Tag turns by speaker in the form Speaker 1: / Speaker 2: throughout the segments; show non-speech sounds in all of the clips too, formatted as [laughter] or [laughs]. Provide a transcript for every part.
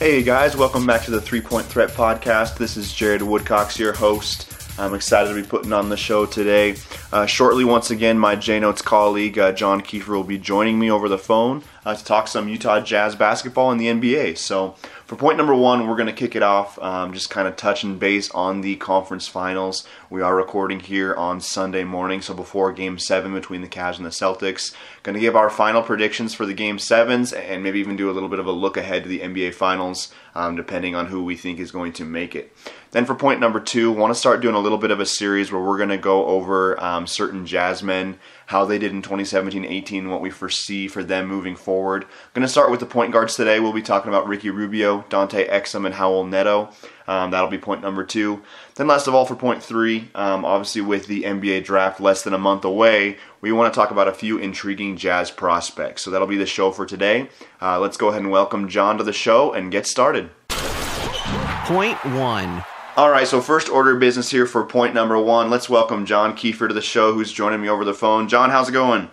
Speaker 1: Hey guys, welcome back to the Three Point Threat Podcast. This is Jared Woodcox, your host. I'm excited to be putting on the show today. Uh, shortly, once again, my J Notes colleague uh, John Keeffer will be joining me over the phone uh, to talk some Utah Jazz basketball in the NBA. So, for point number one, we're going to kick it off, um, just kind of touching base on the conference finals. We are recording here on Sunday morning, so before Game Seven between the Cavs and the Celtics. Going to give our final predictions for the Game Sevens, and maybe even do a little bit of a look ahead to the NBA Finals, um, depending on who we think is going to make it. Then for point number two, want to start doing a little bit of a series where we're going to go over um, certain Jazzmen, how they did in 2017-18, what we foresee for them moving forward. Going to start with the point guards today. We'll be talking about Ricky Rubio, Dante Exum, and Raul Neto. Um, that'll be point number two. Then last of all, for point three, um, obviously with the NBA draft less than a month away, we want to talk about a few intriguing Jazz prospects. So that'll be the show for today. Uh, let's go ahead and welcome John to the show and get started.
Speaker 2: Point one.
Speaker 1: All right, so first order of business here for point number one. Let's welcome John Keeffer to the show, who's joining me over the phone. John, how's it going?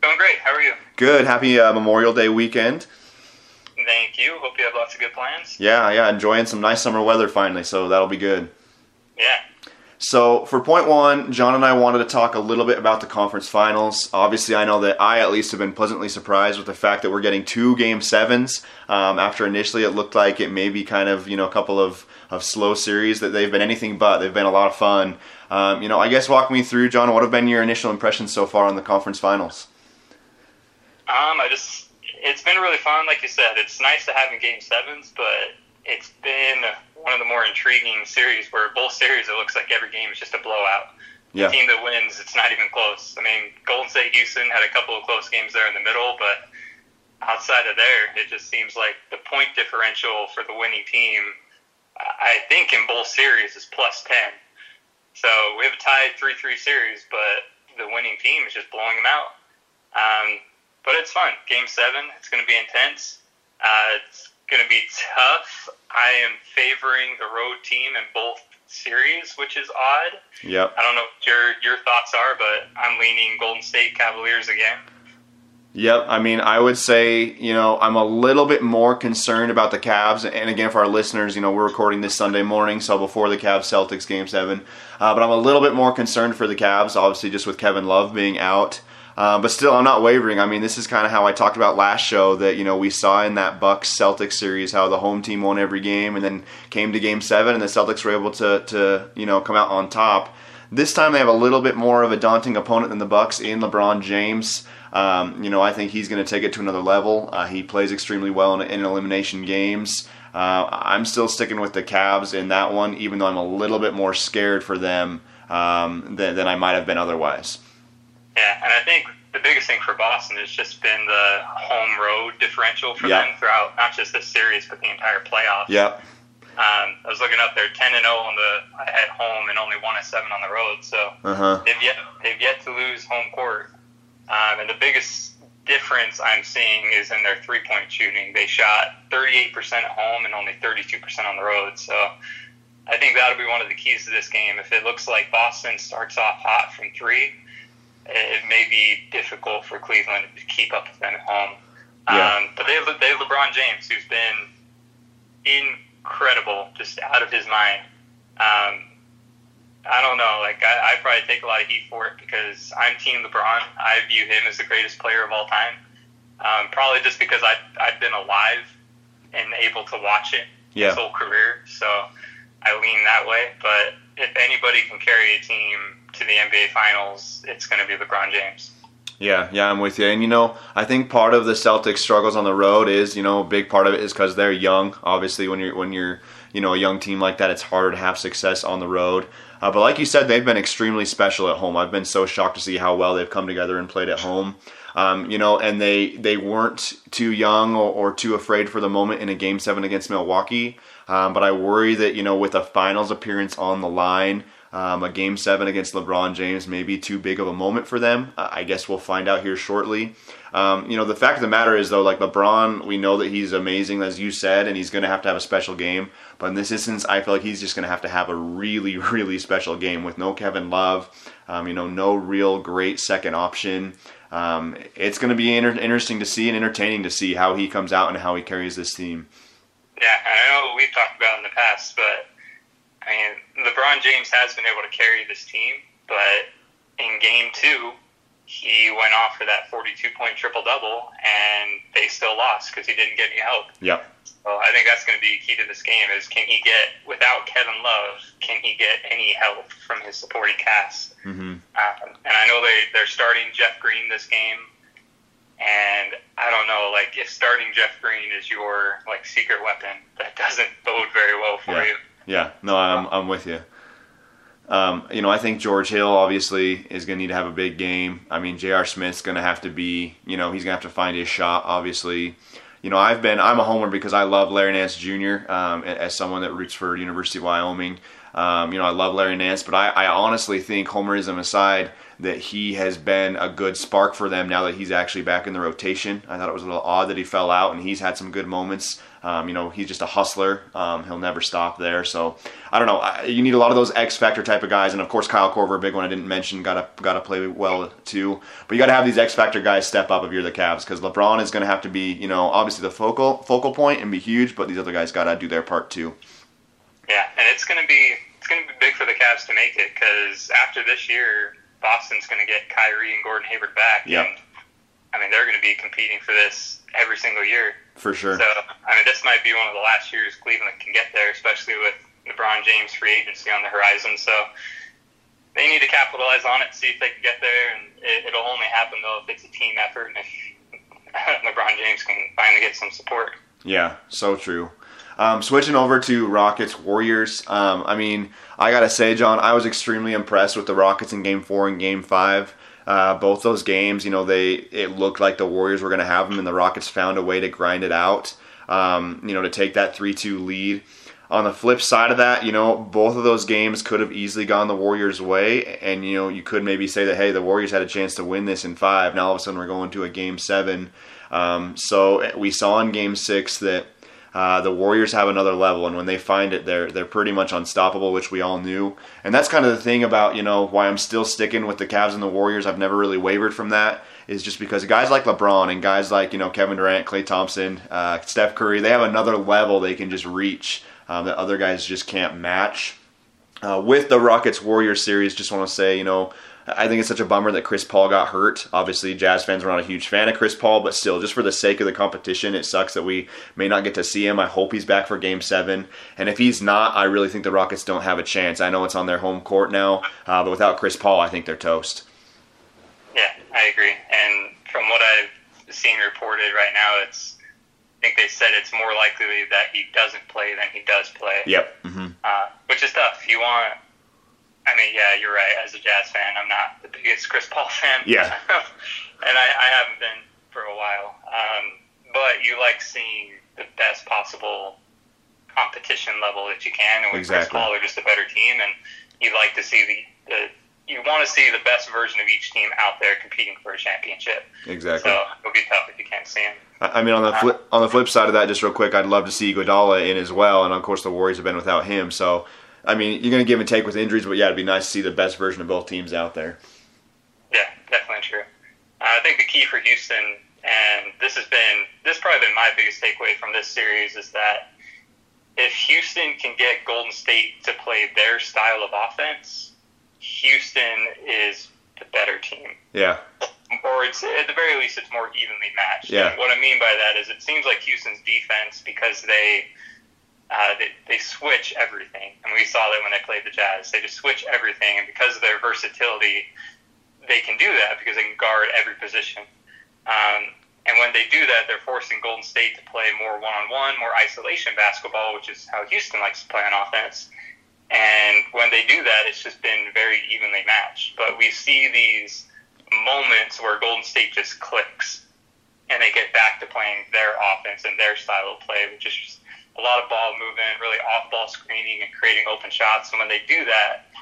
Speaker 3: Going great. How are you?
Speaker 1: Good. Happy uh, Memorial Day weekend.
Speaker 3: You. Hope you have lots of good plans.
Speaker 1: Yeah, yeah, enjoying some nice summer weather finally, so that'll be good.
Speaker 3: Yeah.
Speaker 1: So for point one, John and I wanted to talk a little bit about the conference finals. Obviously, I know that I at least have been pleasantly surprised with the fact that we're getting two game sevens. Um, after initially it looked like it may be kind of you know a couple of, of slow series that they've been anything but. They've been a lot of fun. Um, you know, I guess walk me through, John. What have been your initial impressions so far on the conference finals?
Speaker 3: Um, I just it's been really fun. Like you said, it's nice to have in game sevens, but it's been one of the more intriguing series where both series it looks like every game is just a blowout.
Speaker 1: Yeah.
Speaker 3: The team that wins, it's not even close. I mean, Golden State Houston had a couple of close games there in the middle, but outside of there, it just seems like the point differential for the winning team, I think in both series is plus 10. So we have a tied 3 3 series, but the winning team is just blowing them out. Um, but it's fun. Game seven, it's going to be intense. Uh, it's going to be tough. I am favoring the road team in both series, which is odd.
Speaker 1: Yep.
Speaker 3: I don't know what your your thoughts are, but I'm leaning Golden State Cavaliers again.
Speaker 1: Yep. I mean, I would say, you know, I'm a little bit more concerned about the Cavs. And again, for our listeners, you know, we're recording this Sunday morning, so before the Cavs Celtics game seven. Uh, but I'm a little bit more concerned for the Cavs, obviously, just with Kevin Love being out. Uh, but still, I'm not wavering. I mean, this is kind of how I talked about last show that you know we saw in that Bucks Celtics series how the home team won every game, and then came to Game Seven, and the Celtics were able to to you know come out on top. This time they have a little bit more of a daunting opponent than the Bucks in LeBron James. Um, you know, I think he's going to take it to another level. Uh, he plays extremely well in, in elimination games. Uh, I'm still sticking with the Cavs in that one, even though I'm a little bit more scared for them um, than, than I might have been otherwise.
Speaker 3: Yeah, and I think the biggest thing for Boston has just been the home road differential for
Speaker 1: Yeah.
Speaker 3: them throughout not just this series but the entire playoffs.
Speaker 1: Yep.
Speaker 3: Um, I was looking up there, ten and zero on the at home and only one and seven on the road. So
Speaker 1: Uh huh.
Speaker 3: they've yet they've yet to lose home court. Um, and the biggest difference I'm seeing is in their three point shooting. They shot 38% at home and only 32% on the road. So I think that'll be one of the keys to this game. If it looks like Boston starts off hot from three, it may be difficult for Cleveland to keep up with them at home.
Speaker 1: Yeah.
Speaker 3: Um, but they have, they have LeBron James, who's been incredible, just out of his mind. Um, I don't know. Like I, I probably take a lot of heat for it because I'm Team LeBron. I view him as the greatest player of all time. Um, probably just because I've I've been alive and able to watch it
Speaker 1: Yeah.
Speaker 3: his whole career. So I lean that way. But if anybody can carry a team to the NBA Finals, it's going to be LeBron James.
Speaker 1: Yeah, yeah, I'm with you. And you know, I think part of the Celtics' struggles on the road is, you know, a big part of it is because they're young. Obviously, when you're when you're you know a young team like that, it's harder to have success on the road. Uh, but like you said, they've been extremely special at home. I've been so shocked to see how well they've come together and played at home. Um, you know, and they they weren't too young or, or too afraid for the moment in a game seven against Milwaukee. Um, but I worry that you know with a finals appearance on the line, um, a game seven against LeBron James may be too big of a moment for them. Uh, I guess we'll find out here shortly. Um, you know, the fact of the matter is though, like LeBron, we know that he's amazing as you said, and he's going to have to have a special game. But in this instance, I feel like he's just going to have to have a really, [laughs] really special game with no Kevin Love. Um, you know, no real great second option. Um, it's going to be inter- interesting to see and entertaining to see how he comes out and how he carries this team.
Speaker 3: Yeah, I know we've talked about in the past, but I mean, LeBron James has been able to carry this team, but in game two, he went off for that 42 point triple double, and they still lost because he didn't get any help.
Speaker 1: Yep.
Speaker 3: So I think that's going to be key to this game: is can he get without Kevin Love? Can he get any help from his supporting cast?
Speaker 1: Mm-hmm.
Speaker 3: Um, and I know they they're starting Jeff Green this game, and I don't know, like if starting Jeff Green is your like secret weapon, that doesn't bode very well for
Speaker 1: Yeah.
Speaker 3: you.
Speaker 1: Yeah, no, I'm I'm with you. Um, you know, I think George Hill obviously is going to need to have a big game. I mean, J.R. Smith's going to have to be, you know, he's going to have to find his shot. Obviously, you know, I've been I'm a homer because I love Larry Nance Jr. Um, as someone that roots for University of Wyoming. Um, you know, I love Larry Nance, but I, I honestly think homerism aside, that he has been a good spark for them now that he's actually back in the rotation. I thought it was a little odd that he fell out, and he's had some good moments. Um, you know, he's just a hustler. Um, he'll never stop there. So I don't know. I, you need a lot of those X factor type of guys, and of course Kyle Korver, a big one I didn't mention, got to got to play well too. But you got to have these X factor guys step up if you're the Cavs, because LeBron is going to have to be, you know, obviously the focal focal point and be huge, but these other guys got to do their part too.
Speaker 3: Yeah, and it's going to be it's going to be big for the Cavs to make it because after this year, Boston's going to get Kyrie and Gordon Hayward back.
Speaker 1: Yep.
Speaker 3: And, I mean, they're going to be competing for this every single year.
Speaker 1: For sure.
Speaker 3: So, I mean, this might be one of the last years Cleveland can get there, especially with LeBron James free agency on the horizon. So, they need to capitalize on it, see if they can get there, and it, it'll only happen though if it's a team effort and if [laughs] LeBron James can finally get some support.
Speaker 1: Yeah, so true. Um, switching over to Rockets Warriors. Um, I mean, I gotta say, John, I was extremely impressed with the Rockets in Game Four and Game Five. Uh, both those games, you know, they it looked like the Warriors were gonna have them, and the Rockets found a way to grind it out. Um, you know, to take that three-two lead. On the flip side of that, you know, both of those games could have easily gone the Warriors' way, and you know, you could maybe say that hey, the Warriors had a chance to win this in five. Now all of a sudden we're going to a game seven. Um, so we saw in Game Six that uh, the Warriors have another level, and when they find it, they're they're pretty much unstoppable, which we all knew. And that's kind of the thing about you know why I'm still sticking with the Cavs and the Warriors. I've never really wavered from that. Is just because guys like LeBron and guys like you know Kevin Durant, Klay Thompson, uh, Steph Curry, they have another level they can just reach um, that other guys just can't match. Uh, with the Rockets Warriors series, just want to say you know. I think it's such a bummer that Chris Paul got hurt. Obviously, Jazz fans are not a huge fan of Chris Paul, but still, just for the sake of the competition, it sucks that we may not get to see him. I hope he's back for Game Seven, and if he's not, I really think the Rockets don't have a chance. I know it's on their home court now, uh, but without Chris Paul, I think they're toast.
Speaker 3: Yeah, I agree. And from what I've seen reported right now, it's I think they said it's more likely that he doesn't play than he does play.
Speaker 1: Yep. Mm-hmm.
Speaker 3: Uh, which is tough. You want. I mean, yeah, you're right. As a Jazz fan, I'm not the biggest Chris Paul [laughs] fan.
Speaker 1: Yeah. [laughs]
Speaker 3: and I, I haven't been for a while. Um, but you like seeing the best possible competition level that you can, and with Chris Paul, they're just a better team, and you like to see the, the you want to see the best version of each team out there competing for a championship.
Speaker 1: Exactly.
Speaker 3: So it'll be tough if you can't see him.
Speaker 1: I I mean, on the flip on the flip side of that, just real quick, I'd love to see Iguodala in as well, and of course the Warriors have been without him. So, I mean, you're going to give and take with injuries, but yeah, it'd be nice to see the best version of both teams out there.
Speaker 3: Yeah, definitely true. Uh, I think the key for Houston, and this has been this has probably been my biggest takeaway from this series, is that if Houston can get Golden State to play their style of offense, Houston is the better team.
Speaker 1: Yeah.
Speaker 3: Or it's at the very least, it's more evenly matched.
Speaker 1: Yeah.
Speaker 3: And what I mean by that is, it seems like Houston's defense because they uh, they, they switch everything, and we saw that when they played the Jazz. They just switch everything, and because of their versatility, they can do that because they can guard every position. Um, and when they do that, they're forcing Golden State to play more one-on-one, more isolation basketball, which is how Houston likes to play on offense. And when they do that, it's just been very evenly matched. But we see these moments where Golden State just clicks and they get back to playing their offense and their style of play, which is a lot of ball movement, really off ball screening and creating open shots. And when they do that,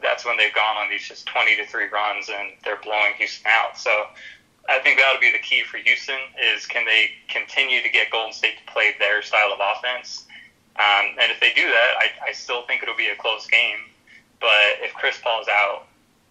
Speaker 3: that's when they've gone on these just 20 to 3 runs and they're blowing Houston out. So I think that'll be the key for Houston is can they continue to get Golden State to play their style of offense? Um, and if they do that, I, I still think it'll be a close game. But if Chris Paul's out,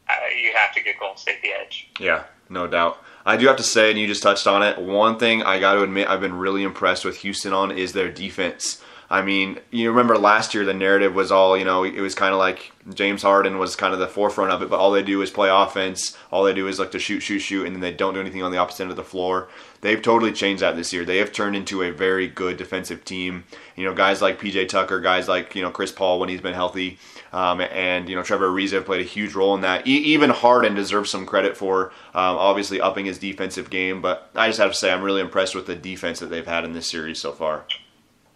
Speaker 3: uh, you have to give Golden State the edge.
Speaker 1: Yeah, no doubt. I do have to say, and you just touched on it, one thing I got to admit I've been really impressed with Houston on is their defense. I mean, you remember last year the narrative was all, you know, it was kind of like James Harden was kind of the forefront of it, but all they do is play offense. All they do is like to shoot, shoot, shoot, and then they don't do anything on the opposite end of the floor. They've totally changed that this year. They have turned into a very good defensive team. You know, guys like PJ Tucker, guys like, you know, Chris Paul when he's been healthy, um, and, you know, Trevor Ariza have played a huge role in that. E- even Harden deserves some credit for um, obviously upping his defensive game, but I just have to say I'm really impressed with the defense that they've had in this series so far.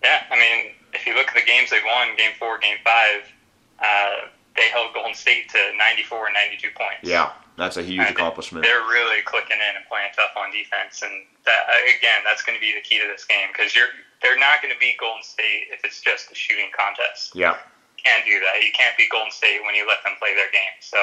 Speaker 3: Yeah, I mean, if you look at the games they won, Game Four, Game Five, uh, they held Golden State to 94 and 92 points.
Speaker 1: Yeah, that's a huge accomplishment.
Speaker 3: They're really clicking in and playing tough on defense, and that again, that's going to be the key to this game because you're they're not going to beat Golden State if it's just a shooting contest.
Speaker 1: Yeah,
Speaker 3: can't do that. You can't beat Golden State when you let them play their game. So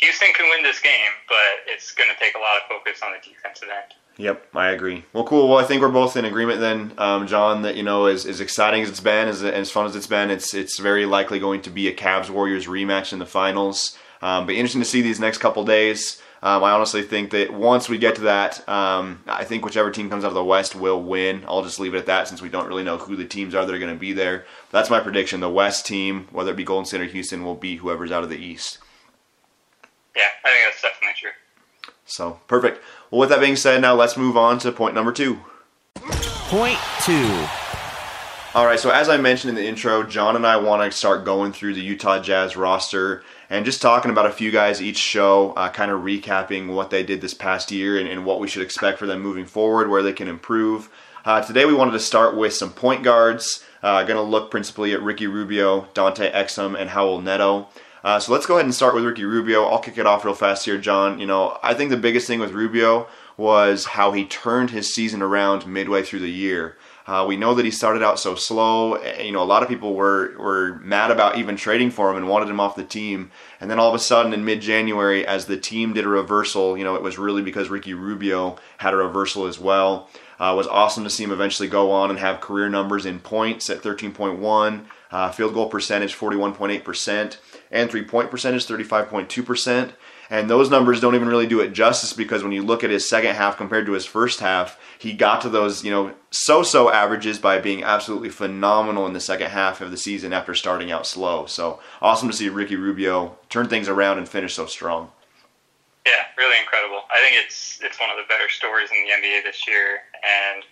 Speaker 3: Houston can win this game, but it's going to take a lot of focus on the defensive end.
Speaker 1: Yep, I agree. Well, cool. Well, I think we're both in agreement then, um, John. That you know, as, as exciting as it's been, as, as fun as it's been, it's it's very likely going to be a Cavs Warriors rematch in the finals. Um, but interesting to see these next couple days. Um, I honestly think that once we get to that, um, I think whichever team comes out of the West will win. I'll just leave it at that since we don't really know who the teams are that are going to be there. But that's my prediction. The West team, whether it be Golden State or Houston, will be whoever's out of the East.
Speaker 3: Yeah, I think that's.
Speaker 1: So perfect. Well, with that being said, now let's move on to point number two.
Speaker 2: Point two.
Speaker 1: All right, so as I mentioned in the intro, John and I want to start going through the Utah Jazz roster and just talking about a few guys each show, uh, kind of recapping what they did this past year and, and, what we should expect for them moving forward, where they can improve. Uh, today, we wanted to start with some point guards. Uh, going to look principally at Ricky Rubio, Dante Exum, and Raul Neto. Uh, so let's go ahead and start with Ricky Rubio. I'll kick it off real fast here, John. You know, I think the biggest thing with Rubio was how he turned his season around midway through the year. Uh, we know that he started out so slow. You know, a lot of people were were mad about even trading for him and wanted him off the team. And then all of a sudden, in mid-January, as the team did a reversal, you know, it was really because Ricky Rubio had a reversal as well. Uh, it was awesome to see him eventually go on and have career numbers in points at 13.1, uh, field goal percentage 41.8%, and three point percentage 35.2%. And those numbers don't even really do it justice because when you look at his second half compared to his first half, he got to those, you know, so-so averages by being absolutely phenomenal in the second half of the season after starting out slow. So awesome to see Ricky Rubio turn things around and finish so strong.
Speaker 3: Yeah, really incredible. I think it's it's one of the better stories in the NBA this year, and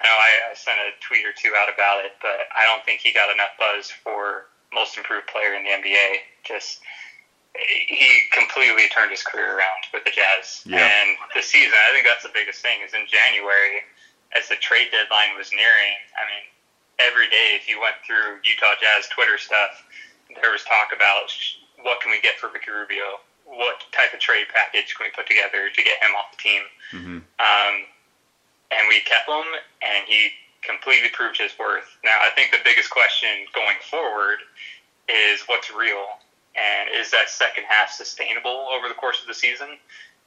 Speaker 3: I know I, I sent a tweet or two out about it, but I don't think he got enough buzz for most improved player in the NBA. Just he completely turned his career around with the Jazz. Yeah. And the season, I think that's the biggest thing, is in January, as the trade deadline was nearing, I mean, every day if you went through Utah Jazz Twitter stuff, there was talk about what can we get for Ricky Rubio? What type of trade package can we put together to get him off the team? Mm-hmm. Um, and we kept him, and he completely proved his worth. Now, I think the biggest question going forward is what's real and is that second half sustainable over the course of the season?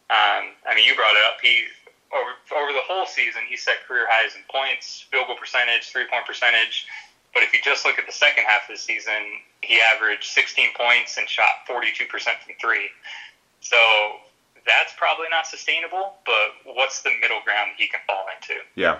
Speaker 3: Um, I mean, you brought it up. He over over the whole season, he set career highs in points, field goal percentage, three point percentage. But if you just look at the second half of the season, he averaged 16 points and shot 42% from three. So that's probably not sustainable. But what's the middle ground he can fall into?
Speaker 1: Yeah.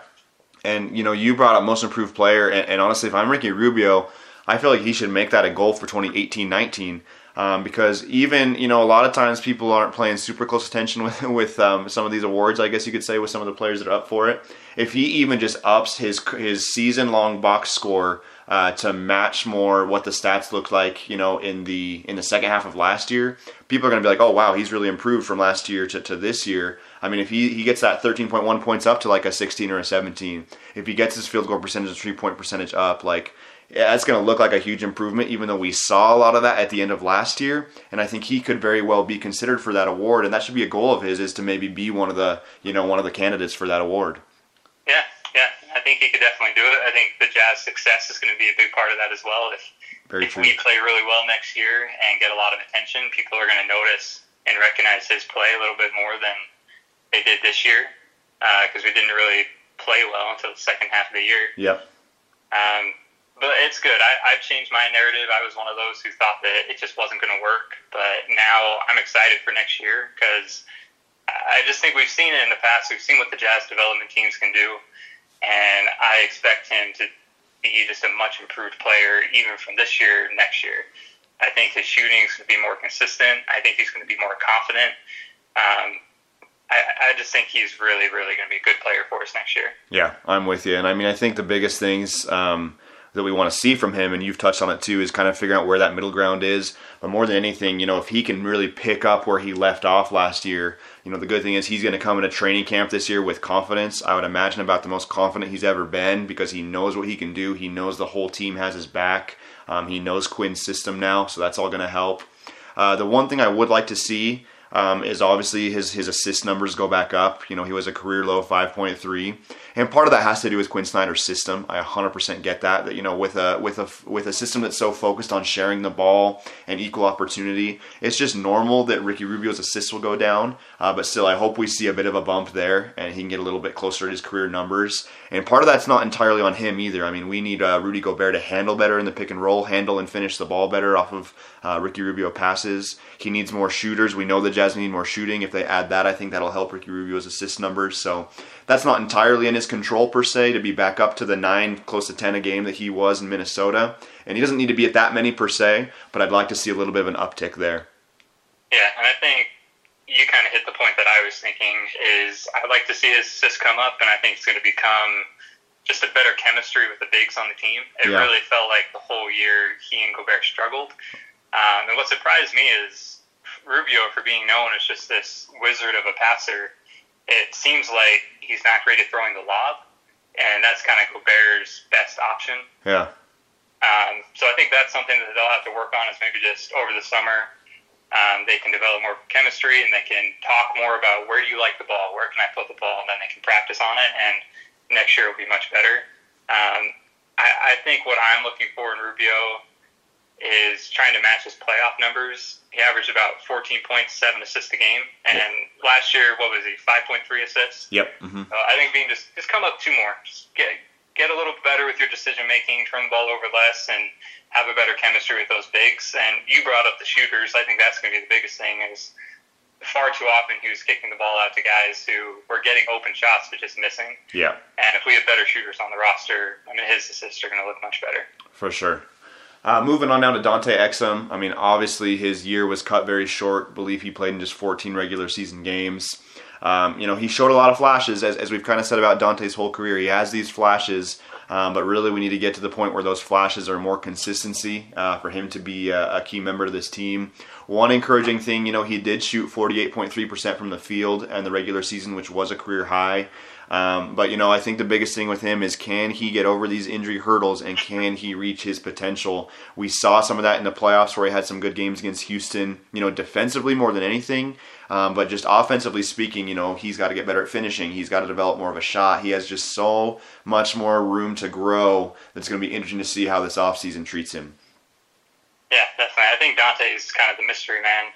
Speaker 1: And you know, you brought up most improved player, and, and honestly, if I'm Ricky Rubio, I feel like he should make that a goal for 2018-19 um, because even you know a lot of times people aren't paying super close attention with [laughs] with um, some of these awards. I guess you could say with some of the players that are up for it. If he even just ups his his season long box score uh, to match more what the stats looked like, you know, in the in the second half of last year, people are going to be like, oh wow, he's really improved from last year to, to this year. I mean, if he, he gets that 13.1 points up to like a 16 or a 17, if he gets his field goal percentage, three point percentage up, like yeah, that's going to look like a huge improvement, even though we saw a lot of that at the end of last year. And I think he could very well be considered for that award, and that should be a goal of his is to maybe be one of the you know one of the candidates for that award.
Speaker 3: Yeah, yeah, I think he could definitely do it. I think the Jazz success is going to be a big part of that as well. If very if true. we play really well next year and get a lot of attention, people are going to notice and recognize his play a little bit more than they did this year because uh, we didn't really play well until the second half of the year.
Speaker 1: Yep.
Speaker 3: Um, but it's good. I, I've changed my narrative. I was one of those who thought that it just wasn't going to work, but now I'm excited for next year because I just think we've seen it in the past. We've seen what the Jazz development teams can do, and I expect him to be just a much improved player, even from this year, next year. I think his shooting is going to be more consistent. I think he's going to be more confident. Um, just think he's really, really going to be a good player for us next year.
Speaker 1: Yeah, I'm with you. And I mean, I think the biggest things um, that we want to see from him, and you've touched on it too, is kind of figuring out where that middle ground is. But more than anything, you know, if he can really pick up where he left off last year, you know, the good thing is he's going to come into training camp this year with confidence. I would imagine about the most confident he's ever been because he knows what he can do. He knows the whole team has his back. Um, he knows Quinn's system now, so that's all going to help. Uh, the one thing I would like to see um, is obviously his his assist numbers go back up. You know, he was a career low 5.3, and part of that has to do with Quinn Snyder's system. I 100% get that. That you know, with a with a with a system that's so focused on sharing the ball and equal opportunity, it's just normal that Ricky Rubio's assists will go down. Uh, but still, I hope we see a bit of a bump there, and he can get a little bit closer to his career numbers. And part of that's not entirely on him either. I mean, we need uh, Rudy Gobert to handle better in the pick and roll, handle and finish the ball better off of uh, Ricky Rubio passes. He needs more shooters. We know the Jazz need more shooting. If they add that, I think that'll help Ricky Rubio's assist numbers. So that's not entirely in his control per se to be back up to the nine, close to ten a game that he was in Minnesota. And he doesn't need to be at that many per se, but I'd like to see a little bit of an uptick there.
Speaker 3: Yeah, and I think you kind of hit the point that I was thinking is I'd like to see his assists come up, and I think it's going to become just a better chemistry with the bigs on the team. It yeah. really felt like the whole year he and Gobert struggled. Um, and what surprised me is Rubio, for being known as just this wizard of a passer, it seems like he's not great at throwing the lob, and that's kind of Gobert's best option.
Speaker 1: Yeah.
Speaker 3: Um, so I think that's something that they'll have to work on is maybe just over the summer um, they can develop more chemistry and they can talk more about where do you like the ball, where can I put the ball, and then they can practice on it. And next year will be much better. Um, I, I think what I'm looking for in Rubio is trying to match his playoff numbers. He averaged about 14.7 assists a game, and yep. last year, what was he? 5.3 assists.
Speaker 1: Yep. Mm-hmm.
Speaker 3: So I think being just just come up two more, just get get a little better with your decision making, turn the ball over less, and have a better chemistry with those bigs. And you brought up the shooters. I think that's going to be the biggest thing. Is far too often he was kicking the ball out to guys who were getting open shots but just missing.
Speaker 1: Yeah.
Speaker 3: And if we have better shooters on the roster, I mean his assists are going to look much better.
Speaker 1: For sure. Uh, moving on down to Dante Exum. I mean, obviously his year was cut very short. I believe he played in just 14 regular season games. Um, you know, he showed a lot of flashes, as, as we've kind of said about Dante's whole career. He has these flashes, um, but really we need to get to the point where those flashes are more consistency uh, for him to be a, a, key member of this team. One encouraging thing, you know, he did shoot 48.3% from the field in the regular season, which was a career high. Um, but you know, I think the biggest thing with him is can he get over these injury hurdles and can he reach his potential? We saw some of that in the playoffs where he had some good games against Houston. You know, defensively more than anything, um, but just offensively speaking, you know, he's got to get better at finishing. He's got to develop more of a shot. He has just so much more room to grow. That's going to be interesting to see how this offseason treats him.
Speaker 3: Yeah, definitely. I think Dante is kind of the mystery man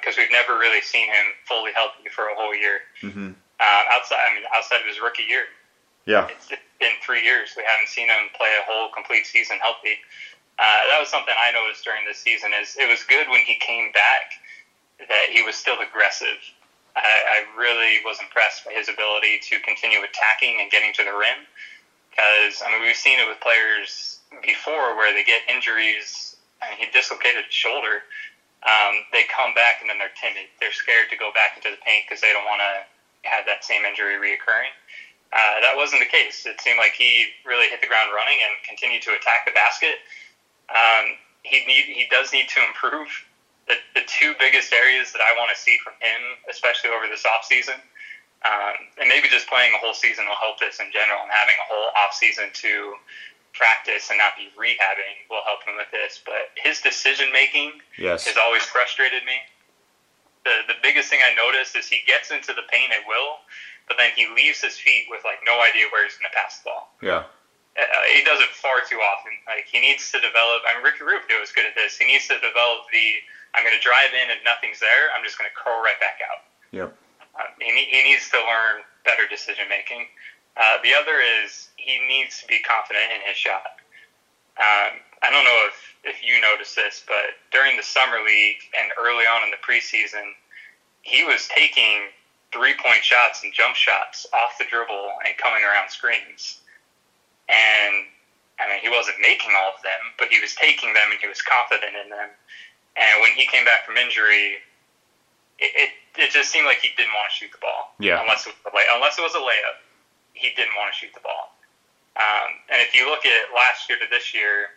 Speaker 3: because um, we've never really seen him fully healthy for a whole year. Mm-hmm. Uh, outside, I mean, outside of his rookie year.
Speaker 1: Yeah.
Speaker 3: It's been three years. We haven't seen him play a whole complete season healthy. Uh, that was something I noticed during this season. Is it was good when he came back that he was still aggressive. I, I really was impressed by his ability to continue attacking and getting to the rim. Because I mean, we've seen it with players before where they get injuries. I mean, he dislocated his shoulder. Um, they come back and then they're timid. They're scared to go back into the paint because they don't want to had that same injury reoccurring. Uh, that wasn't the case. It seemed like he really hit the ground running and continued to attack the basket. Um, he need, he does need to improve. The, the two biggest areas that I want to see from him, especially over this off season, um, and maybe just playing a whole season will help this in general, and having a whole off season to practice and not be rehabbing will help him with this. But his decision making
Speaker 1: yes.
Speaker 3: has always frustrated me the the biggest thing I noticed is he gets into the paint at will, but then he leaves his feet with like no idea where he's going to pass the ball.
Speaker 1: Yeah.
Speaker 3: Uh, he does it far too often. Like he needs to develop. I mean, Ricky Rubio is good at this. He needs to develop the I'm going to drive in and nothing's there. I'm just going to curl right back out.
Speaker 1: Yep.
Speaker 3: Uh, he, he needs to learn better decision making. Uh, the other is he needs to be confident in his shot. Um, I don't know if, if you noticed this, but during the summer league and early on in the preseason, he was taking three point shots and jump shots off the dribble and coming around screens. And I mean, he wasn't making all of them, but he was taking them and he was confident in them. And when he came back from injury, it, it, it just seemed like he didn't want to shoot the ball.
Speaker 1: Yeah.
Speaker 3: Unless it was a lay, unless it was a layup, he didn't want to shoot the ball. Um, and if you look at last year to this year,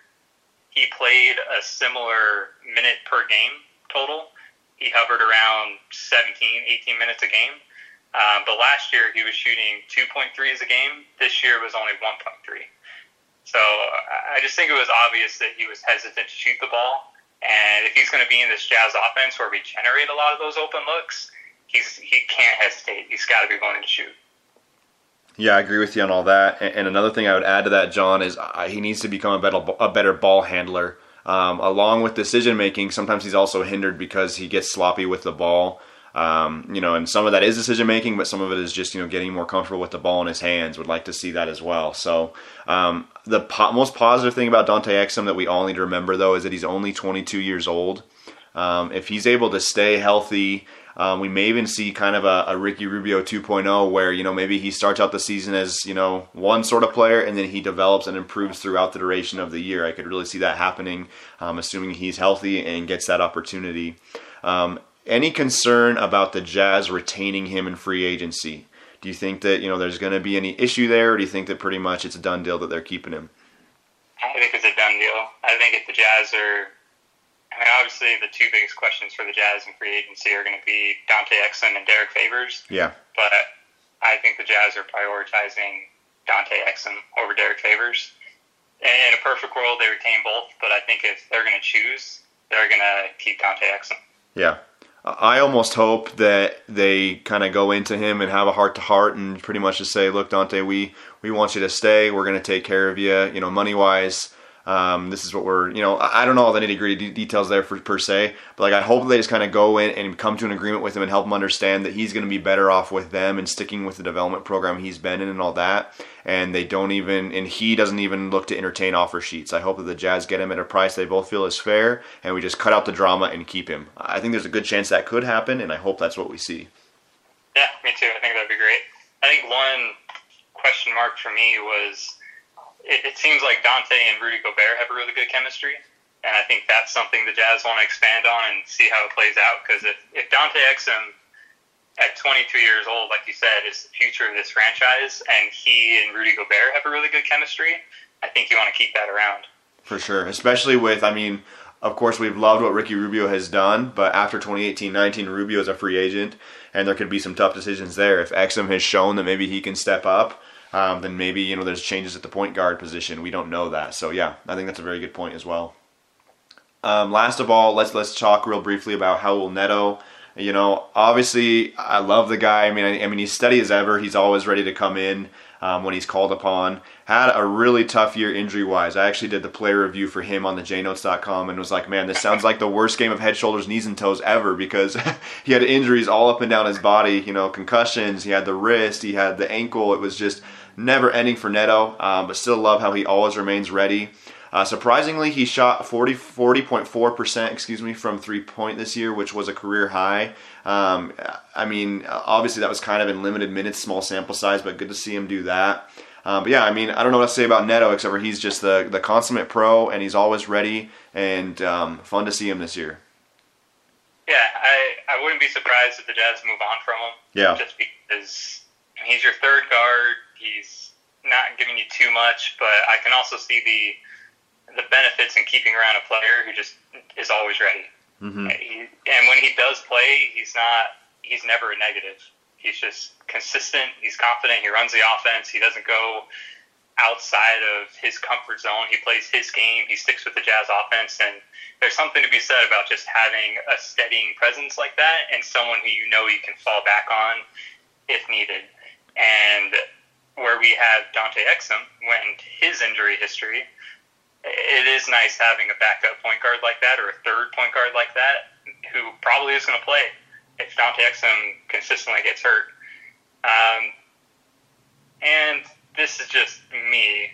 Speaker 3: he played a similar minute per game total. He hovered around 17, 18 minutes a game. Um, but last year he was shooting 2.3 as a game. This year was only 1.3. So I just think it was obvious that he was hesitant to shoot the ball. And if he's going to be in this Jazz offense where we generate a lot of those open looks, he's he can't hesitate. He's got to be willing to shoot.
Speaker 1: Yeah, I agree with you on all that. And another thing I would add to that, John, is he needs to become a better a better ball handler. Um, along with decision making, sometimes he's also hindered because he gets sloppy with the ball. Um, you know, and some of that is decision making, but some of it is just you know getting more comfortable with the ball in his hands. Would like to see that as well. So um, the po- most positive thing about Dante Exum that we all need to remember though is that he's only 22 years old. Um, if he's able to stay healthy, um, we may even see kind of a, a, Ricky Rubio 2.0 where, you know, maybe he starts out the season as, you know, one sort of player and then he develops and improves throughout the duration of the year. I could really see that happening, um, assuming he's healthy and gets that opportunity. Um, any concern about the Jazz retaining him in free agency? Do you think that, you know, there's going to be any issue there or do you think that pretty much it's a done deal that they're keeping him?
Speaker 3: I think it's a done deal. I think if the Jazz are I mean, obviously, the two biggest questions for the Jazz in free agency are going to be Dante Exum and Derrick Favors.
Speaker 1: Yeah.
Speaker 3: But I think the Jazz are prioritizing Dante Exum over Derrick Favors. In a perfect world, they retain both, but I think if they're going to choose, they're going to keep Dante Exum.
Speaker 1: Yeah. I almost hope that they kind of go into him and have a heart to heart and pretty much just say, "Look, Dante, we we want you to stay. We're going to take care of you. You know, money wise, um, this is what we're, you know, I, don't know all the nitty gritty details there for, per se, but like I hope they just kind of go in and come to an agreement with him and help him understand that he's going to be better off with them and sticking with the development program he's been in and all that. And they don't even, and he doesn't even look to entertain offer sheets. I hope that the Jazz get him at a price they both feel is fair, and we just cut out the drama and keep him. I think there's a good chance that could happen, and I hope that's what we see.
Speaker 3: Yeah, me too. I think that'd be great. I think one question mark for me was it, it seems like Dante and Rudy Gobert have a really good chemistry. And I think that's something the Jazz want to expand on and see how it plays out. Because if, if Dante Exum, at 22 years old, like you said, is the future of this franchise, and he and Rudy Gobert have a really good chemistry, I think you want to keep that around.
Speaker 1: For sure. Especially with, I mean, of course, we've loved what Ricky Rubio has done, but after 2018 19, Rubio is a free agent, and there could be some tough decisions there. If Exum has shown that maybe he can step up, um, then maybe you know there's changes at the point guard position. We don't know that. So yeah, I think that's a very good point as well. Um, last of all, let's let's talk real briefly about Raul Neto. You know, obviously, I love the guy. I mean, I, I mean, he's steady as ever. He's always ready to come in um, when he's called upon. Had a really tough year injury wise. I actually did the player review for him on the jnotes.com and was like, man, this sounds like the worst game of head, shoulders, knees, and toes ever because [laughs] he had injuries all up and down his body. You know, concussions. He had the wrist. He had the ankle. It was just never ending for Neto, um, but still love how he always remains ready. Uh, surprisingly, he shot 40, 40.4%, excuse me, from three point this year, which was a career high. Um, I mean, obviously that was kind of in limited minutes, small sample size, but good to see him do that. Um, but yeah, I mean, I don't know what to say about Neto except for he's just the, the consummate pro and he's always ready and um, fun to see him this year.
Speaker 3: Yeah, I, I wouldn't be surprised if the Jazz move on from him.
Speaker 1: Yeah.
Speaker 3: Just because he's your third guard He's not giving you too much, but I can also see the the benefits in keeping around a player who just is always ready.
Speaker 1: Mm-hmm.
Speaker 3: He, and when he does play, he's not he's never a negative. He's just consistent. He's confident. He runs the offense. He doesn't go outside of his comfort zone. He plays his game. He sticks with the Jazz offense. And there's something to be said about just having a steadying presence like that and someone who you know you can fall back on if needed. And where we have Dante Exum when his injury history, it is nice having a backup point guard like that or a third point guard like that who probably is going to play if Dante Exum consistently gets hurt. Um, and this is just me,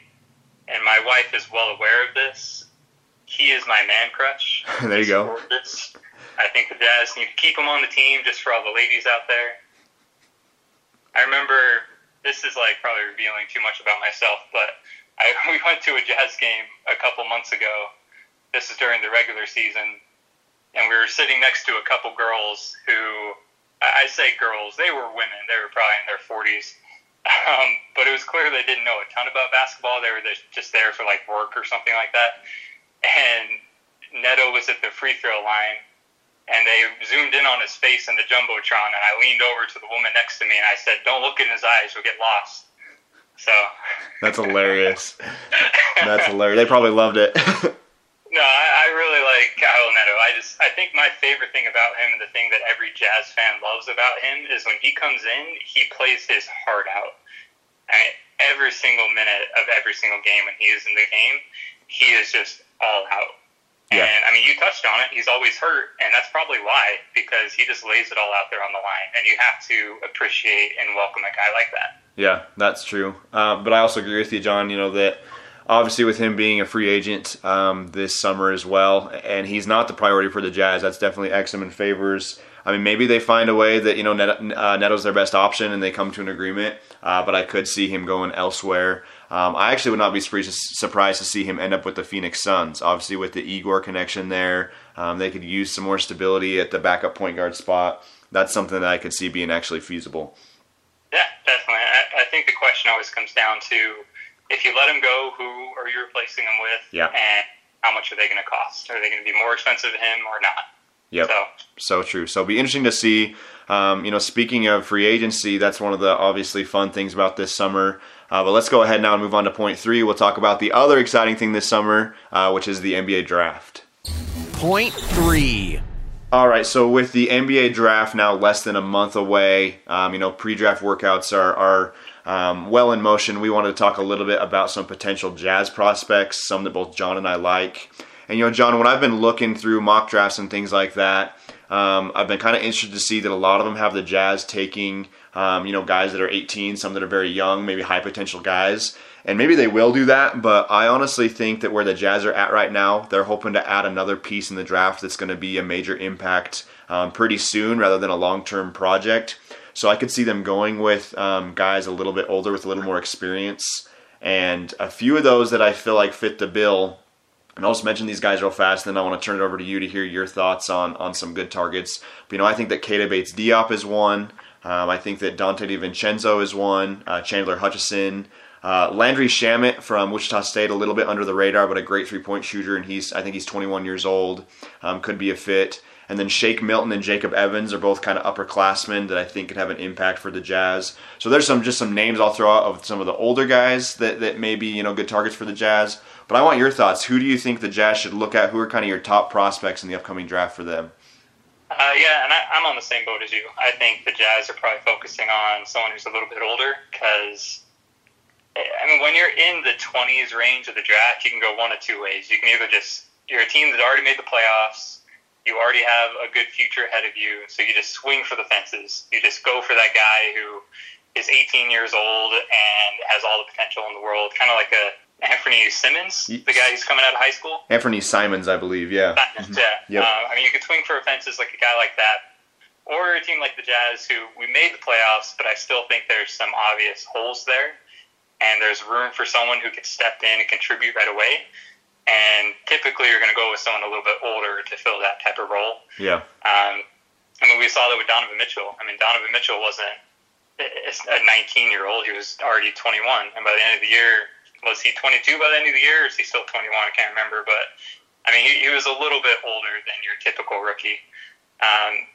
Speaker 3: and my wife is well aware of this. He is my man crush. [laughs]
Speaker 1: there you go.
Speaker 3: I think the Jazz need to keep him on the team just for all the ladies out there. I remember this is like probably revealing too much about myself, but I, [laughs] we went to a Jazz game a couple months ago. This is during the regular season, and we were sitting next to a couple girls who I say girls, they were women. They were probably in their 40s. [laughs] Um, but it was clear they didn't know a ton about basketball. They were just there for like work or something like that. And Neto was at the free throw line, and they zoomed in on his face in the jumbotron. And I leaned over to the woman next to me and I said, "Don't look in his eyes; you'll get lost." So
Speaker 1: that's hilarious. [laughs] that's hilarious. They probably loved it. [laughs]
Speaker 3: No, I, I really like Kyle Neto. I just I think my favorite thing about him, and the thing that every Jazz fan loves about him, is when he comes in, he plays his heart out. I mean, every single minute of every single game when he is in the game, he is just all out. Yeah. And I mean, you touched on it. He's always hurt, and that's probably why because he just lays it all out there on the line, and you have to appreciate and welcome a guy like that.
Speaker 1: Yeah, that's true. Uh, but I also agree with you, John. You know that obviously with him being a free agent um, this summer as well, and he's not the priority for the Jazz. That's definitely Exum and favors. I mean, maybe they find a way that you know Net, uh, Neto's their best option and they come to an agreement. Uh, but I could see him going elsewhere. Um, I actually would not be surprised to see him end up with the Phoenix Suns. Obviously, with the Igor connection there, um, they could use some more stability at the backup point guard spot. That's something that I could see being actually feasible.
Speaker 3: Yeah, definitely. I, I think the question always comes down to if you let him go, who are you replacing him with?
Speaker 1: Yeah.
Speaker 3: And how much are they going to cost? Are they going to be more expensive than him or not?
Speaker 1: Yep. So, so true. So it'll be interesting to see. Um, you know, speaking of free agency, that's one of the obviously fun things about this summer. Uh, but let's go ahead now and move on to point three. We'll talk about the other exciting thing this summer, uh, which is the NBA draft.
Speaker 2: Point three.
Speaker 1: All right, so with the NBA draft now less than a month away, um, you know, pre-draft workouts are, are um, well in motion, we wanted to talk a little bit about some potential Jazz prospects, some that both John and I like. And you know, John, when I've been looking through mock drafts and things like that, um, I've been kind of interested to see that a lot of them have the Jazz taking, um, you know, guys that are 18, some that are very young, maybe high potential guys. And maybe they will do that, but I honestly think that where the Jazz are at right now, they're hoping to add another piece in the draft that's going to be a major impact um, pretty soon rather than a long term project. So I could see them going with um, guys a little bit older with a little more experience. And a few of those that I feel like fit the bill. And I'll just mention these guys real fast, then I want to turn it over to you to hear your thoughts on, on some good targets. But, you know, I think that Keita Bates Diop is one. Um, I think that Donte DiVincenzo is one. Uh, Chandler Hutchison. Uh, Landry Shamet from Wichita State, a little bit under the radar, but a great three point shooter, and he's I think he's 21 years old. Um, could be a fit. And then Shake Milton and Jacob Evans are both kind of upperclassmen that I think could have an impact for the Jazz. So there's some just some names I'll throw out of some of the older guys that, that may be, you know, good targets for the Jazz. But I want your thoughts. Who do you think the Jazz should look at? Who are kind of your top prospects in the upcoming draft for them?
Speaker 3: Uh, yeah, and I, am on the same boat as you. I think the Jazz are probably focusing on someone who's a little bit older because, I mean, when you're in the 20s range of the draft, you can go one of two ways. You can either just, you're a team that already made the playoffs, you already have a good future ahead of you, so you just swing for the fences. You just go for that guy who is 18 years old and has all the potential in the world, kind of like a Anthony Simmons, the guy who's coming out of high school.
Speaker 1: Anthony Simons, I believe, yeah.
Speaker 3: Simons, yeah. Yep. Uh, I mean, you could swing for offenses like a guy like that, or a team like the Jazz, who we made the playoffs, but I still think there's some obvious holes there, and there's room for someone who could step in and contribute right away and typically you're going to go with someone a little bit older to fill that type of role.
Speaker 1: Yeah.
Speaker 3: Um, I mean, we saw that with Donovan Mitchell. I mean, Donovan Mitchell wasn't a 19 year old; he was already 21, and by the end of the year, was he 22 by the end of the year, or is he still 21? I can't remember, but I mean, he, he was a little bit older than your typical rookie. Um,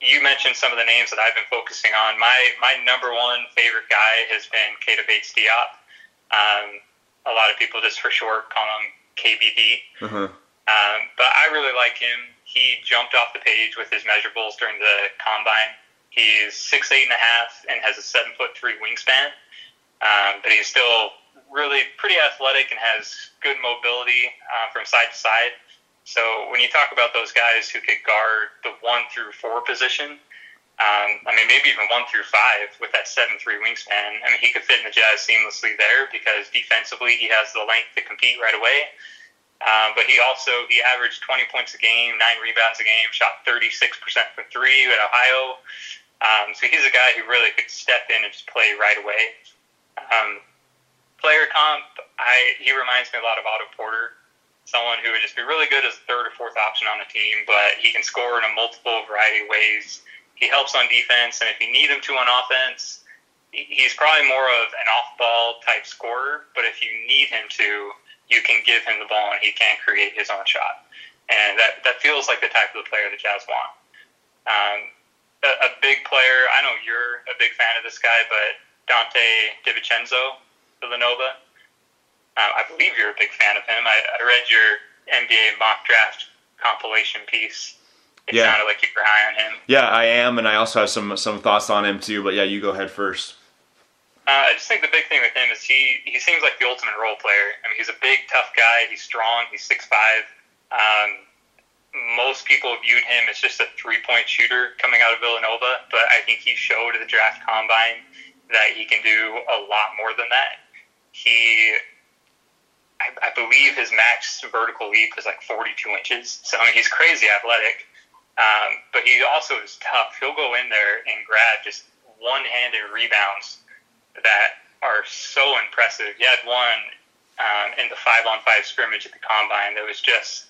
Speaker 3: you mentioned some of the names that I've been focusing on. My my number one favorite guy has been Keita Bates Diop. Um, a lot of people just for short call him KBD.
Speaker 1: Uh-huh.
Speaker 3: Um, but I really like him. He jumped off the page with his measurables during the combine. He's six eight and a half and has a seven foot three wingspan. Um, but he's still really pretty athletic and has good mobility uh, from side to side. So when you talk about those guys who could guard the one through four position, um, I mean maybe even one through five with that seven three wingspan. I mean he could fit in the Jazz seamlessly there because defensively he has the length to compete right away. Um, but he also he averaged 20 points a game, nine rebounds a game, shot 36% from three at Ohio. Um, so he's a guy who really could step in and just play right away. Um, player comp, I he reminds me a lot of Otto Porter, someone who would just be really good as third or fourth option on a team, but he can score in a multiple variety of ways. He helps on defense, and if you need him to on offense, he's probably more of an off-ball type scorer. But if you need him to, you can give him the ball, and he can create his own shot. And that that feels like the type of the player the Jazz want. Um, a, a big player. I know you're a big fan of this guy, but Donte DiVincenzo, Villanova. Um, I believe you're a big fan of him. I, I read your NBA mock draft compilation piece it yeah. sounded like you were high on him.
Speaker 1: Yeah, I am, and I also have some some thoughts on him too. But yeah, you go ahead first.
Speaker 3: Uh, I just think the big thing with him is he he seems like the ultimate role player. I mean, he's a big, tough guy. He's strong. He's six five. Um, most people viewed him as just a three point shooter coming out of Villanova, but I think he showed at the draft combine that he can do a lot more than that. He I, I believe his max vertical leap is like 42 inches. So I mean, he's crazy athletic. Um, but he also is tough. He'll go in there and grab just one-handed rebounds that are so impressive. He had one um, in the five-on-five scrimmage at the combine that was just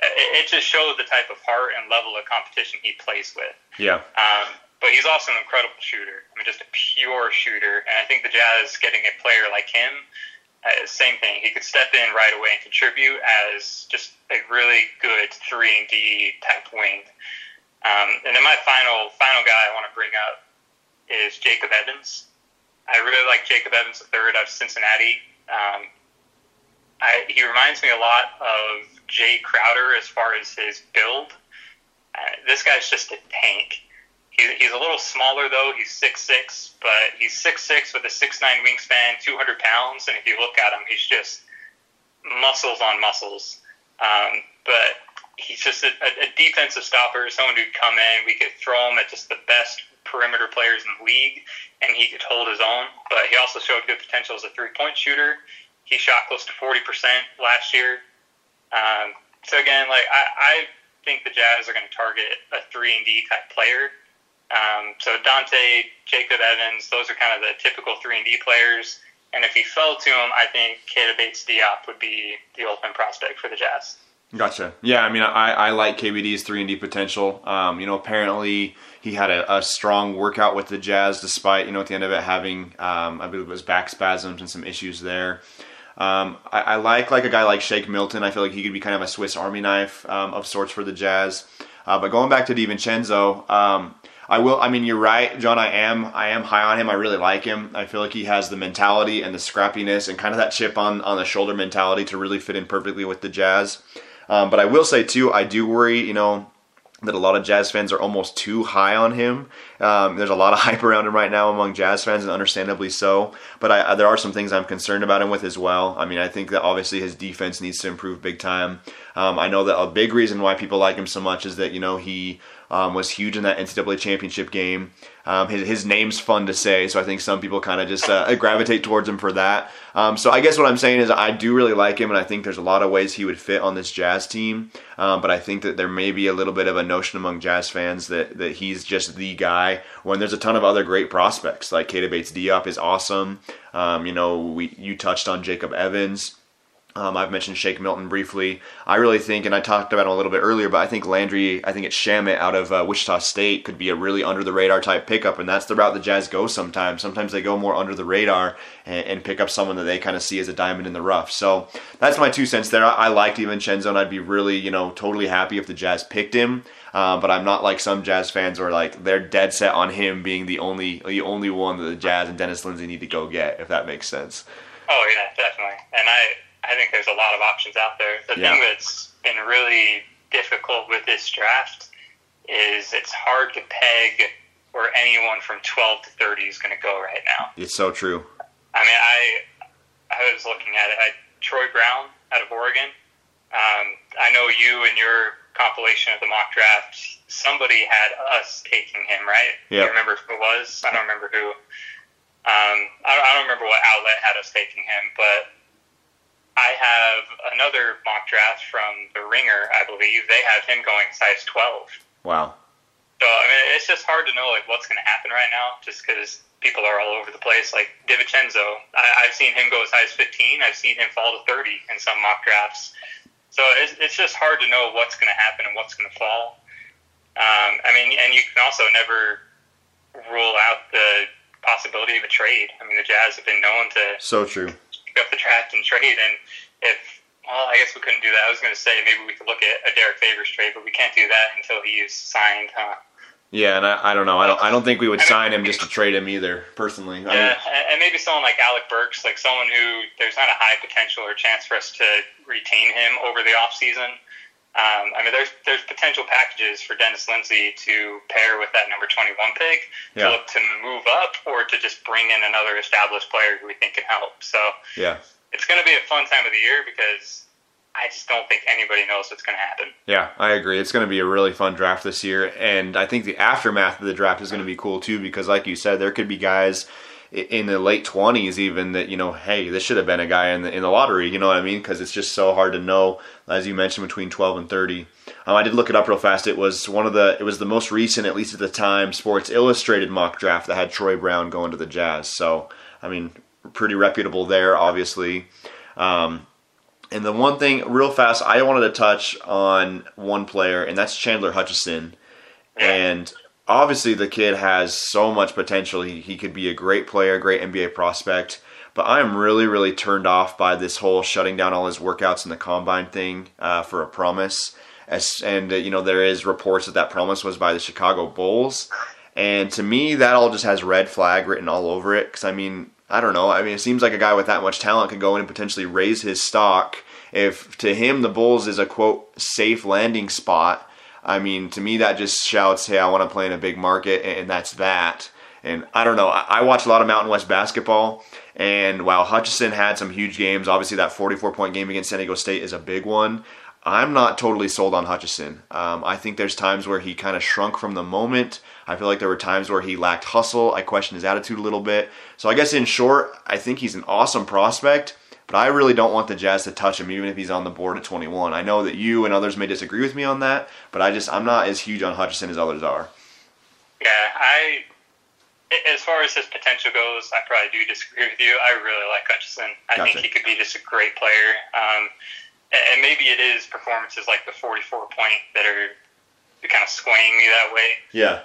Speaker 3: it, it just showed the type of heart and level of competition he plays with.
Speaker 1: Yeah.
Speaker 3: Um, but he's also an incredible shooter. I mean, just a pure shooter. And I think the Jazz getting a player like him uh, same thing. He could step in right away and contribute as just a really good three and D type wing. Um, and then my final final guy I want to bring up is Jacob Evans. I really like Jacob Evans the third of Cincinnati. Um, I, he reminds me a lot of Jae Crowder as far as his build. Uh, this guy's just a tank. He's, he's a little smaller though. He's six six, but he's six six with a six nine wingspan, two hundred pounds. And if you look at him, he's just muscles on muscles. Um, but he's just a, a defensive stopper, someone who'd come in. We could throw him at just the best perimeter players in the league, and he could hold his own. But he also showed good potential as a three point shooter. He shot close to forty percent last year. Um, so again, like I, I think the Jazz are going to target a three and D type player. Um, so Donte, Jacob Evans, those are kind of the typical three and D players. And if he fell to him, I think Keita Bates Diop would be the ultimate prospect for the Jazz.
Speaker 1: Gotcha. Yeah, I mean, I, I like KBD's three and D potential. Um, you know, apparently he had a, a, strong workout with the Jazz, despite you know at the end of it having, um, I believe it was back spasms and some issues there. Um, I, I, like like a guy like Shake Milton. I feel like he could be kind of a Swiss Army knife um, of sorts for the Jazz. Uh, but going back to DiVincenzo, um, I will. I mean, you're right, John. I am. I am high on him. I really like him. I feel like he has the mentality and the scrappiness and kind of that chip on on the shoulder mentality to really fit in perfectly with the Jazz. Um, but I will say too, I do worry. You know, that a lot of Jazz fans are almost too high on him. Um, there's a lot of [laughs] hype around him right now among Jazz fans, and understandably so. But I, there are some things I'm concerned about him with as well. I mean, I think that obviously his defense needs to improve big time. Um, I know that a big reason why people like him so much is that you know he um, was huge in that NCAA championship game. Um, his, his, name's fun to say, so I think some people kind of just uh, gravitate towards him for that. Um, so I guess what I'm saying is I do really like him, and I think there's a lot of ways he would fit on this Jazz team. Um, but I think that there may be a little bit of a notion among Jazz fans that, that he's just the guy when there's a ton of other great prospects. Like Keita Bates Diop is awesome. Um, you know, we you touched on Jacob Evans. Um, I've mentioned Shake Milton briefly. I really think, and I talked about him a little bit earlier, but I think Landry, I think it's Shamet out of uh, Wichita State could be a really under the radar type pickup, and that's the route the Jazz go sometimes. Sometimes they go more under the radar and, and pick up someone that they kind of see as a diamond in the rough. So that's my two cents there. I, I like DiVincenzo, and I'd be really, you know, totally happy if the Jazz picked him. Um, but I'm not like some Jazz fans where like they're dead set on him being the only the only one that the Jazz and Dennis Lindsey need to go get, if that makes sense.
Speaker 3: Oh yeah, definitely. And I I think there's a lot of options out there. The yeah. thing that's been really difficult with this draft is it's hard to peg where anyone from 12 to 30 is going to go right now.
Speaker 1: It's so true.
Speaker 3: I mean, I I was looking at it. I, Troy Brown out of Oregon. Um, I know you and your compilation of the mock draft. Somebody had us taking him, right?
Speaker 1: Yeah.
Speaker 3: You remember who it was? I don't remember who. Um, I, I don't remember what outlet had us taking him, but I have another mock draft from The Ringer, I believe. They have him going size 12.
Speaker 1: Wow.
Speaker 3: So I mean, it's just hard to know like what's going to happen right now, just because people are all over the place. Like DiVincenzo, I, I've seen him go as high as 15. I've seen him fall to 30 in some mock drafts. So it's, it's just hard to know what's going to happen and what's going to fall. Um, I mean, and you can also never rule out the possibility of a trade. I mean, the Jazz have been known to
Speaker 1: so true
Speaker 3: pick up the draft and trade, and if well, I guess we couldn't do that. I was going to say maybe we could look at a Derrick Favors trade, but we can't do that until he's signed, huh?
Speaker 1: Yeah, and I, I don't know. I don't. I don't think we would sign him just to trade him either. Personally, I
Speaker 3: yeah,
Speaker 1: mean,
Speaker 3: and maybe someone like Alec Burks, like someone who there's not a high potential or chance for us to retain him over the off season. Um, I mean, there's there's potential packages for Dennis Lindsey to pair with that number 21 pick
Speaker 1: Yeah.
Speaker 3: to look to move up or to just bring in another established player who we think can help. So
Speaker 1: yeah,
Speaker 3: it's going to be a fun time of the year because I just don't think anybody knows what's going to happen.
Speaker 1: yeah. I agree. It's going to be a really fun draft this year, and I think the aftermath of the draft is going to be cool too because, like you said, there could be guys in the late twenties even that you know, hey, this should have been a guy in the in the lottery. You know what I mean? Because it's just so hard to know, as you mentioned, between twelve and thirty. Um, I did look it up real fast. It was one of the it was the most recent, at least at the time, Sports Illustrated mock draft that had Troy Brown going to the Jazz. So I mean, pretty reputable there, obviously. Um, and the one thing, real fast, I wanted to touch on one player, and that's Chandler Hutchison. And obviously, the kid has so much potential. He, he could be a great player, great NBA prospect. But I am really, really turned off by this whole shutting down all his workouts in the combine thing uh, for a promise. As, and, uh, you know, there is reports that that promise was by the Chicago Bulls. And to me, that all just has red flag written all over it. Because, I mean, I don't know. I mean, it seems like a guy with that much talent could go in and potentially raise his stock. If to him the Bulls is a quote safe landing spot, I mean, to me that just shouts, "Hey, I want to play in a big market," and that's that. And I don't know. I watch a lot of Mountain West basketball, and while Hutchison had some huge games, obviously that 44 point game against San Diego State is a big one. I'm not totally sold on Hutchison. Um, I think there's times where he kind of shrunk from the moment. I feel like there were times where he lacked hustle. I question his attitude a little bit. So I guess in short, I think he's an awesome prospect, but I really don't want the Jazz to touch him, even if he's on the board at 21. I know that you and others may disagree with me on that, but I just I'm not as huge on Hutchison as others are.
Speaker 3: Yeah, I. As far as his potential goes, I probably do disagree with you. I really like Hutchison. I
Speaker 1: Gotcha.
Speaker 3: think he could be just a great player. Um, and and maybe it is performances like the 44 point that are kind of swaying me that way.
Speaker 1: Yeah.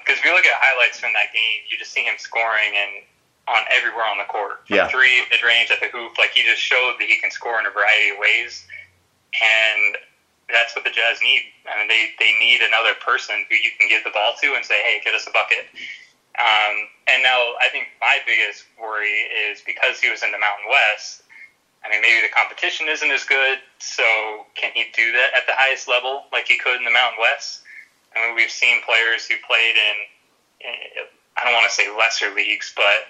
Speaker 3: Because if you look at highlights from that game, you just see him scoring and on everywhere on the court. From
Speaker 1: Yeah.
Speaker 3: three, mid range, at the hoop. Like he just showed that he can score in a variety of ways. And that's what the Jazz need. I mean, they, they need another person who you can give the ball to and say, hey, get us a bucket. Um, and now I think my biggest worry is because he was in the Mountain West, I mean, maybe the competition isn't as good, so can he do that at the highest level like he could in the Mountain West? I mean, we've seen players who played in, in I don't want to say lesser leagues, but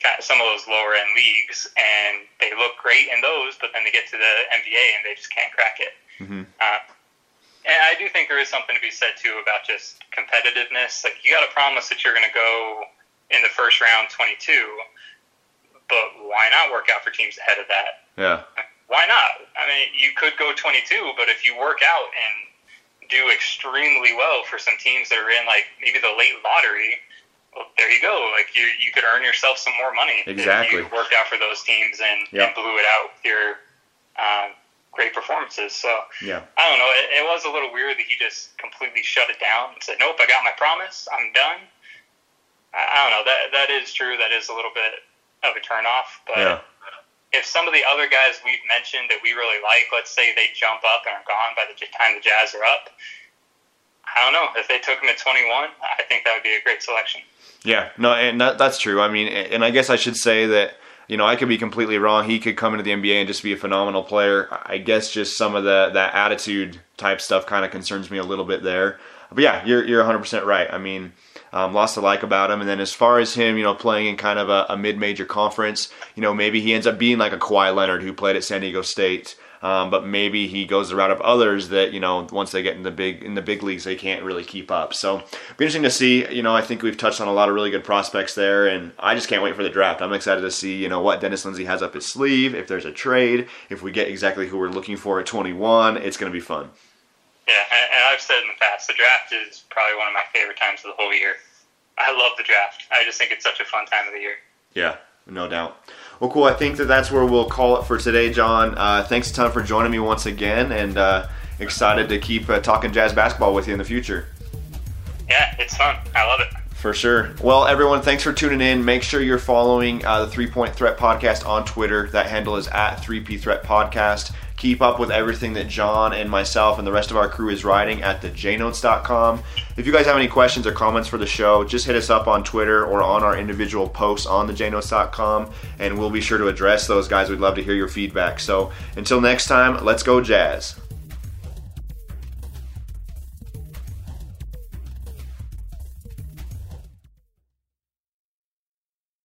Speaker 3: kind of some of those lower end leagues, and they look great in those, but then they get to the NBA and they just can't crack it.
Speaker 1: Mhm.
Speaker 3: Uh, and I do think there is something to be said too about just competitiveness. Like you got to promise that you're going to go in the first round 22, but why not work out for teams ahead of that?
Speaker 1: Yeah.
Speaker 3: Why not? I mean, you could go 22, but if you work out and do extremely well for some teams that are in like maybe the late lottery, well, there you go. Like you, you could earn yourself some more money
Speaker 1: Exactly.
Speaker 3: if you worked out for those teams and,
Speaker 1: Yeah.
Speaker 3: and blew it out with your um, great performances. So
Speaker 1: Yeah.
Speaker 3: I don't know. It, it was a little weird that he just completely shut it down and said, "Nope, I got my promise. I'm done." I, I don't know. That that is true. That is a little bit of a turnoff. But
Speaker 1: Yeah.
Speaker 3: if some of the other guys we've mentioned that we really like, let's say they jump up and are gone by the time the Jazz are up, I don't know. If they took him at 21, I think that would be a great selection.
Speaker 1: Yeah, no, and that, that's true. I mean, and I guess I should say that you know I could be completely wrong. He could come into the NBA and just be a phenomenal player. I guess just some of the that attitude type stuff kind of concerns me a little bit there. But yeah, you're you're 100 percent right. I mean, um, lots to like about him. And then as far as him, you know, playing in kind of a, a mid major conference, you know, maybe he ends up being like a Kawhi Leonard who played at San Diego State. Um, but maybe he goes the route of others that you know once they get in the big in the big leagues they can't really keep up. So be interesting to see. You know, I think we've touched on a lot of really good prospects there, and I just can't wait for the draft. I'm excited to see you know what Dennis Lindsey has up his sleeve. If there's a trade, if we get exactly who we're looking for at 21, it's going to be fun.
Speaker 3: Yeah, and, and I've said in the past, the draft is probably one of my favorite times of the whole year. I love the draft. I just think it's such a fun time of the year.
Speaker 1: Yeah, no doubt. Well, cool. I think that that's where we'll call it for today, John. Uh, thanks a ton for joining me once again, and uh, excited to keep uh, talking jazz basketball with you in the future.
Speaker 3: Yeah, it's fun. I love it.
Speaker 1: For sure. Well, everyone, thanks for tuning in. Make sure you're following uh, the Three Point Threat Podcast on Twitter. That handle is at 3P Threat Podcast. Keep up with everything that John and myself and the rest of our crew is writing at thejnotes.com. If you guys have any questions or comments for the show, just hit us up on Twitter or on our individual posts on thejnotes.com, and we'll be sure to address those guys. We'd love to hear your feedback. So until next time, let's go, Jazz.